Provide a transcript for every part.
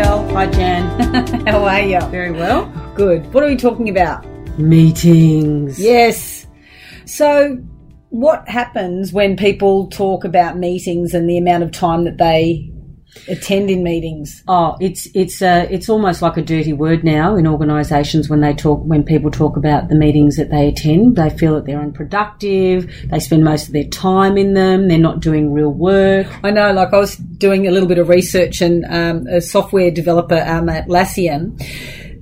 Michelle. Hi, Jan. How are you? Very well. Good. What are we talking about? Meetings. Yes. So, what happens when people talk about meetings and the amount of time that they attend in meetings? Oh, it's it's uh, it's almost like a dirty word now in organisations when they talk when people talk about the meetings that they attend. They feel that they're unproductive. They spend most of their time in them. They're not doing real work. I know. Like I was doing a little bit of research, and um, a software developer um, at Atlassian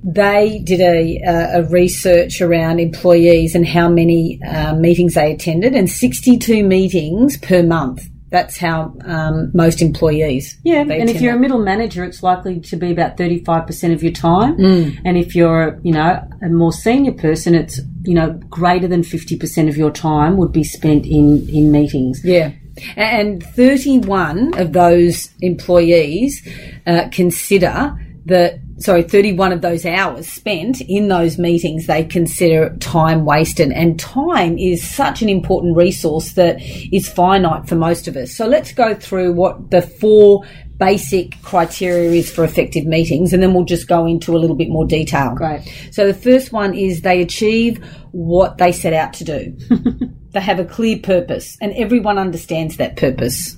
they did a, a, research around employees and how many uh, meetings they attended, and 62 meetings per month. That's how um, most employees. Yeah, and if you're a middle manager, it's likely to be about 35% of your time. Mm. And if you're, you know, a more senior person, it's, you know, greater than 50% of your time would be spent in, in meetings. Yeah. And 31 of those employees uh, consider that sorry, 31 of those hours spent in those meetings, they consider time wasted. And time is such an important resource that is finite for most of us. So let's go through what the four basic criteria is for effective meetings, and then we'll just go into a little bit more detail. Great. So the first one is they achieve what they set out to do. they have a clear purpose, and everyone understands that purpose.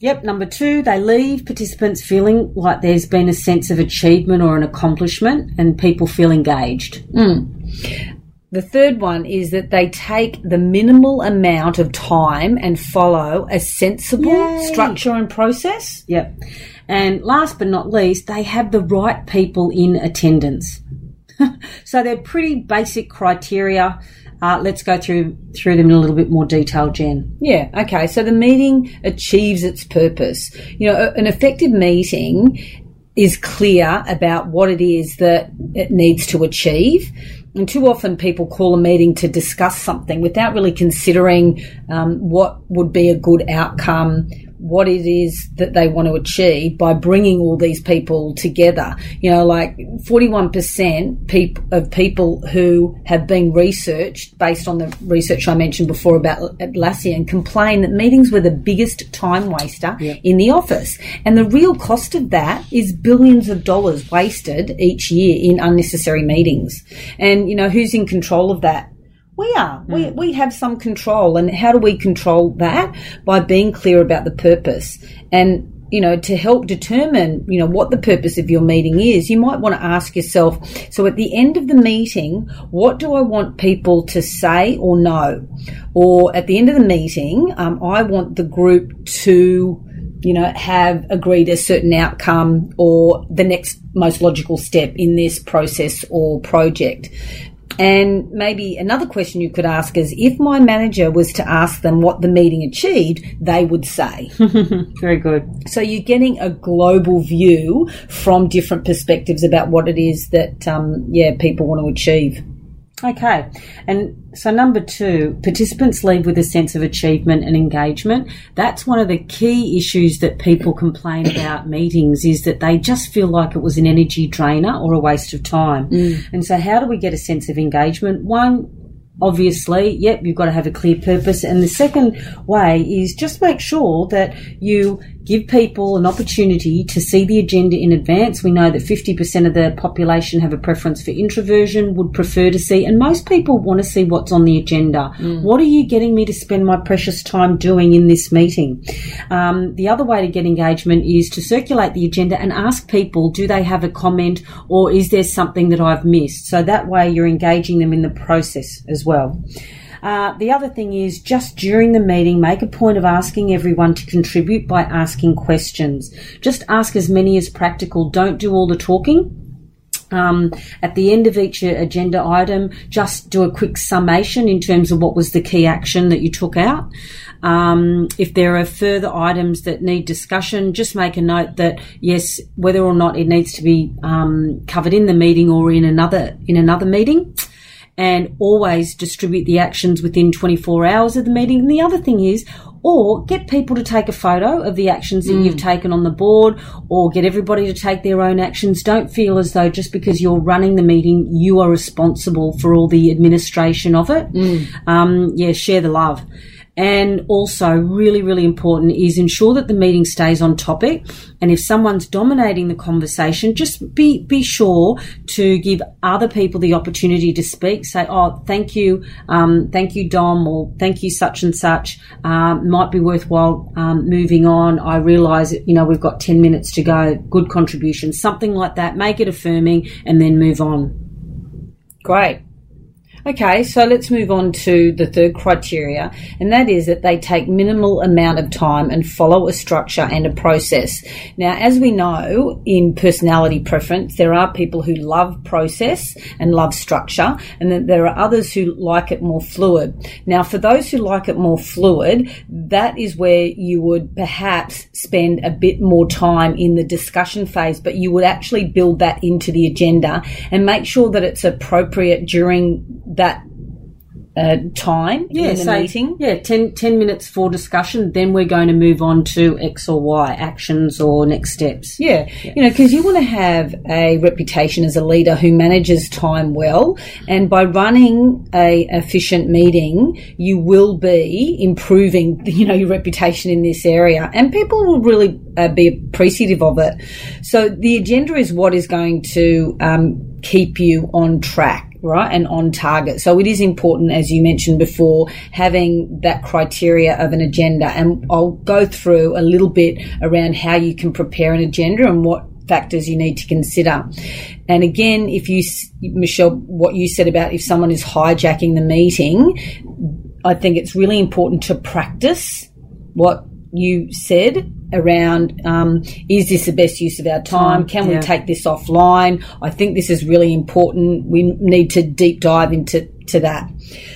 Yep, number two, they leave participants feeling like there's been a sense of achievement or an accomplishment and people feel engaged. Mm. The third one is that they take the minimal amount of time and follow a sensible Yay. structure and process. Yep. And last but not least, they have the right people in attendance. so they're pretty basic criteria uh, let's go through through them in a little bit more detail, Jan. Yeah. Okay. So the meeting achieves its purpose. You know, an effective meeting is clear about what it is that it needs to achieve. And too often people call a meeting to discuss something without really considering um, what would be a good outcome, what it is that they want to achieve by bringing all these people together. You know, like 41% peop- of people who have been researched based on the research I mentioned before about Atlassian complain that meetings were the biggest time waster in the office. And the real cost of that is billions of dollars wasted each year in unnecessary meetings. And, you know, who's in control of that? We are. Mm. We, we have some control. And how do we control that? By being clear about the purpose. And you know, to help determine, you know, what the purpose of your meeting is, you might want to ask yourself, so at the end of the meeting, what do I want people to say or know? Or at the end of the meeting, um, I want the group to, you know, have agreed a certain outcome or the next most logical step in this process or project. And maybe another question you could ask is if my manager was to ask them what the meeting achieved, they would say. Very good. So you're getting a global view from different perspectives about what it is that, um, yeah, people want to achieve. Okay. And so, number two, participants leave with a sense of achievement and engagement. That's one of the key issues that people complain about meetings is that they just feel like it was an energy drainer or a waste of time. Mm. And so, how do we get a sense of engagement? One, obviously, yep, you've got to have a clear purpose. And the second way is just make sure that you give people an opportunity to see the agenda in advance. We know that 50% of the population have a preference for introversion, would prefer to see, and most people want to see what's on the agenda. Mm. What are you getting me to spend my precious time doing in this meeting? Um, the other way to get engagement is to circulate the agenda and ask people, do they have a comment or is there something that I've missed? So that way you're engaging them in the process as well. Uh, the other thing is just during the meeting, make a point of asking everyone to contribute by asking questions. Just ask as many as practical. Don't do all the talking. Um, at the end of each agenda item, just do a quick summation in terms of what was the key action that you took out. Um, if there are further items that need discussion, just make a note that yes, whether or not it needs to be um, covered in the meeting or in another in another meeting and always distribute the actions within 24 hours of the meeting. And the other thing is, or get people to take a photo of the actions that mm. you've taken on the board or get everybody to take their own actions. Don't feel as though just because you're running the meeting, you are responsible for all the administration of it. Mm. Um, yeah, share the love. And also, really, really important is ensure that the meeting stays on topic. And if someone's dominating the conversation, just be, be sure to give other people the opportunity to speak. Say, oh, thank you, um, thank you, Dom, or thank you, such and such. Um, might be worthwhile um, moving on. I realise, you know, we've got 10 minutes to go. Good contribution. Something like that. Make it affirming and then move on. Great. Okay, so let's move on to the third criteria, and that is that they take minimal amount of time and follow a structure and a process. Now, as we know in personality preference, there are people who love process and love structure, and then there are others who like it more fluid. Now, for those who like it more fluid, that is where you would perhaps spend a bit more time in the discussion phase, but you would actually build that into the agenda and make sure that it's appropriate during that uh, time yeah, in the so, meeting. Yeah, 10, 10, minutes for discussion. Then we're going to move on to X or Y actions or next steps. Yeah, yeah. you know, because you want to have a reputation as a leader who manages time well, and by running a efficient meeting, you will be improving, you know, your reputation in this area, and people will really uh, be appreciative of it. So the agenda is what is going to um, keep you on track right, and on target. So it is important, as you mentioned before, having that criteria of an agenda. And I'll go through a little bit around how you can prepare an agenda and what factors you need to consider. And again, if you, Michelle, what you said about if someone is hijacking the meeting, I think it's really important to practice what you said around um, is this the best use of our time? Can yeah. we take this offline? I think this is really important. We need to deep dive into to that.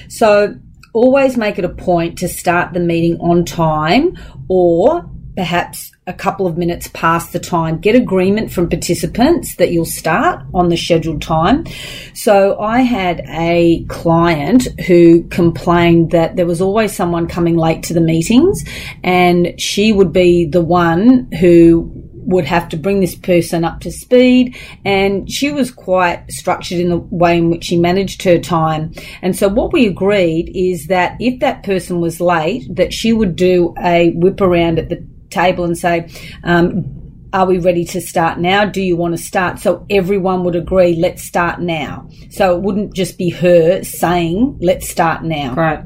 So always make it a point to start the meeting on time or perhaps a couple of minutes past the time. Get agreement from participants that you'll start on the scheduled time. So I had a client who complained that there was always someone coming late to the meetings and she would be the one who would have to bring this person up to speed and she was quite structured in the way in which she managed her time and so what we agreed is that if that person was late that she would do a whip around at the table and say, um, are we ready to start now? Do you want to start? So everyone would agree, let's start now. So it wouldn't just be her saying, let's start now. Right.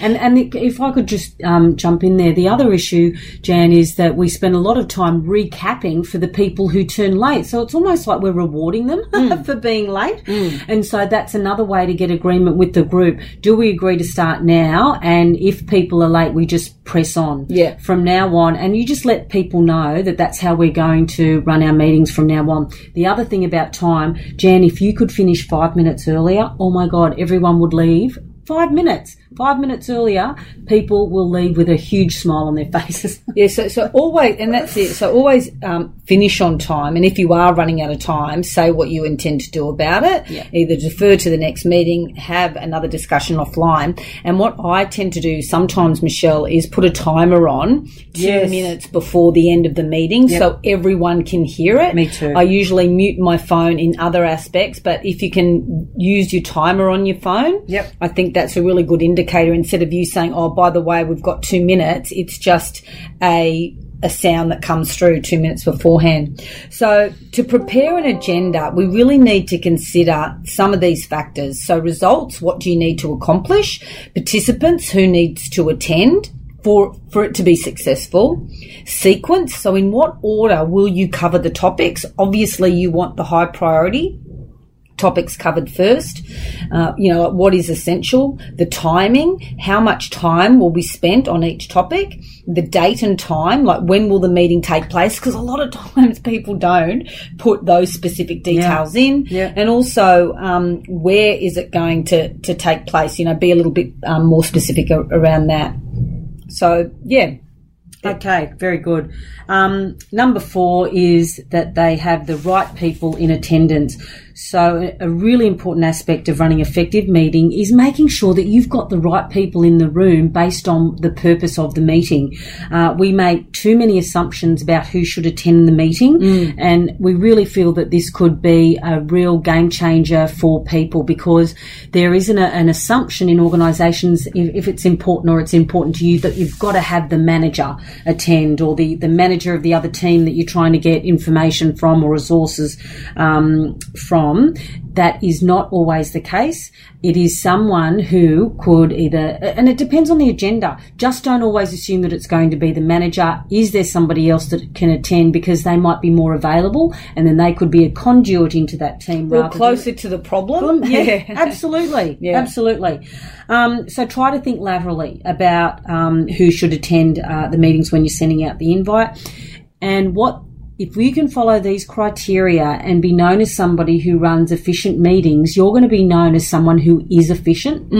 And and if I could just um, jump in there, the other issue, Jan, is that we spend a lot of time recapping for the people who turn late. So it's almost like we're rewarding them mm. for being late. Mm. And so that's another way to get agreement with the group. Do we agree to start now? And if people are late, we just press on. Yeah. From now on, and you just let people know that that's how we're going to run our meetings from now on. The other thing about time, Jan, if you could finish five minutes earlier, oh my God, everyone would leave five minutes five minutes earlier, people will leave with a huge smile on their faces. yeah, so, so always, and that's it. So always um, finish on time. And if you are running out of time, say what you intend to do about it. Yeah. Either defer to the next meeting, have another discussion offline. And what I tend to do sometimes, Michelle, is put a timer on two yes. minutes before the end of the meeting yep. so everyone can hear it. Me too. I usually mute my phone in other aspects, but if you can use your timer on your phone, yep. I think that's a really good indicator indicator instead of you saying, oh, by the way, we've got two minutes. It's just a a sound that comes through two minutes beforehand. So to prepare an agenda, we really need to consider some of these factors. So results, what do you need to accomplish? Participants, who needs to attend? For, for it to be successful. Sequence, so in what order will you cover the topics? Obviously, you want the high priority topics covered first. Uh, you know, what is essential, the timing, how much time will be spent on each topic, the date and time, like when will the meeting take place? Because a lot of times people don't put those specific details Yeah. in, Yeah. and also um, where is it going to to take place? You know, be a little bit um, more specific a- around that. So yeah, Okay, very good. Um, number four is that they have the right people in attendance. So, a really important aspect of running effective meeting is making sure that you've got the right people in the room based on the purpose of the meeting. Uh, we make too many assumptions about who should attend the meeting, and we really feel that this could be a real game changer for people because there isn't a, an assumption in organisations if, if it's important or it's important to you that you've got to have the manager attend or the, the manager of the other team that you're trying to get information from or resources um, from. That is not always the case. It is someone who could either, and it depends on the agenda. Just don't always assume that it's going to be the manager. Is there somebody else that can attend because they might be more available and then they could be a conduit into that team or rather than- closer to the problem. yeah, absolutely, Yeah. absolutely. Um, so try to think laterally about um, who should attend uh, the meetings when you're sending out the invite, and what if you can follow these criteria and be known as somebody who runs efficient meetings, you're going to be known as someone who is efficient.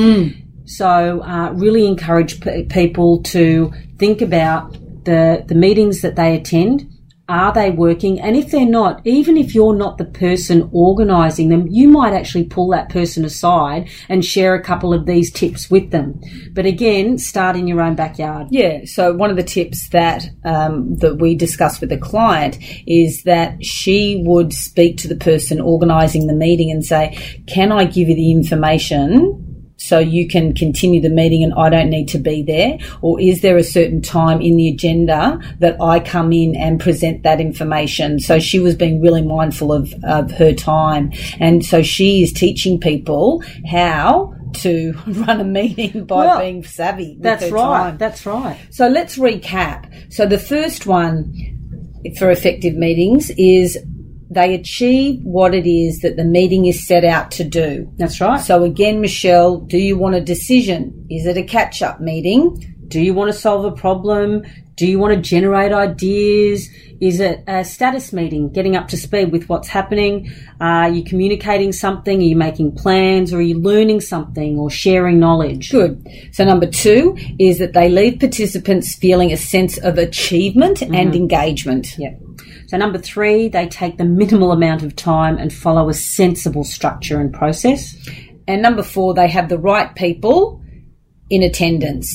So, uh, really encourage p- people to think about the the meetings that they attend. Are they working? And if they're not, even if you're not the person organising them, you might actually pull that person aside and share a couple of these tips with them. But again, start in your own backyard. Yeah. So one of the tips that um, that we discussed with the client is that she would speak to the person organising the meeting and say, "Can I give you the information?" So you can continue the meeting and I don't need to be there? Or is there a certain time in the agenda that I come in and present that information? So she was being really mindful of, of her time. And so she is teaching people how to run a meeting by Well, being savvy. with That's right. time. That's right. So let's recap. So the first one for effective meetings is they achieve what it is that the meeting is set out to do. That's right. So again, Michelle, do you want a decision? Is it a catch up meeting? Do you want to solve a problem? Do you want to generate ideas? Is it a status meeting, getting up to speed with what's happening? Are you communicating something? Are you making plans? Or are you learning something or sharing knowledge? Good. So number two is that they leave participants feeling a sense of achievement and mm-hmm. engagement. Yeah. So number three, they take the minimal amount of time and follow a sensible structure and process. And number four, they have the right people in attendance.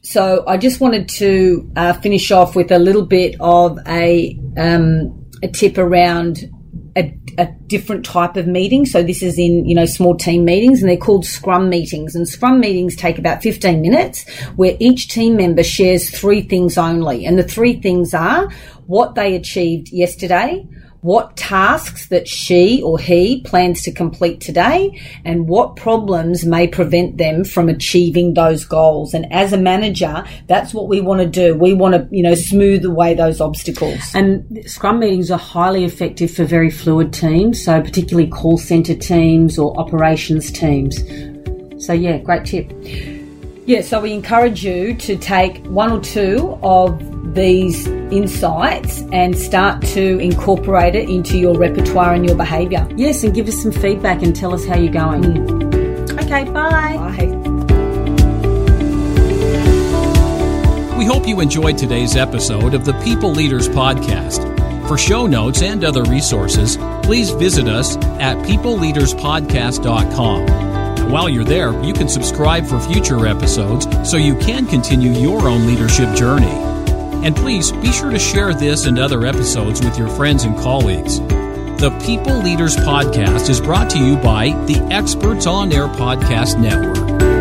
So I just wanted to uh, finish off with a little bit of a um, a tip around a, a different type of meeting. So this is in you know small team meetings, and they're called Scrum meetings. And Scrum meetings take about fifteen minutes, where each team member shares three things only, and the three things are what they achieved yesterday, what tasks that she or he plans to complete today and what problems may prevent them from achieving those goals and as a manager that's what we want to do we want to you know smooth away those obstacles And Scrum meetings are highly effective for very fluid teams, so particularly call centre teams or operations teams. So yeah, great tip. yeah so we encourage you to take one or two of these insights and start to incorporate it into your repertoire and your behavior Yes, and give us some feedback and tell us how you're going. Mm. Okay, bye. Bye. We hope you enjoyed today's episode of the People Leaders Podcast. For show notes and other resources, please visit us at peopleleaderspodcast.com. And while you're there, you can subscribe for future episodes so you can continue your own leadership journey. And please be sure to share this and other episodes with your friends and colleagues. The People Leaders Podcast is brought to you by the Experts on Air Podcast Network.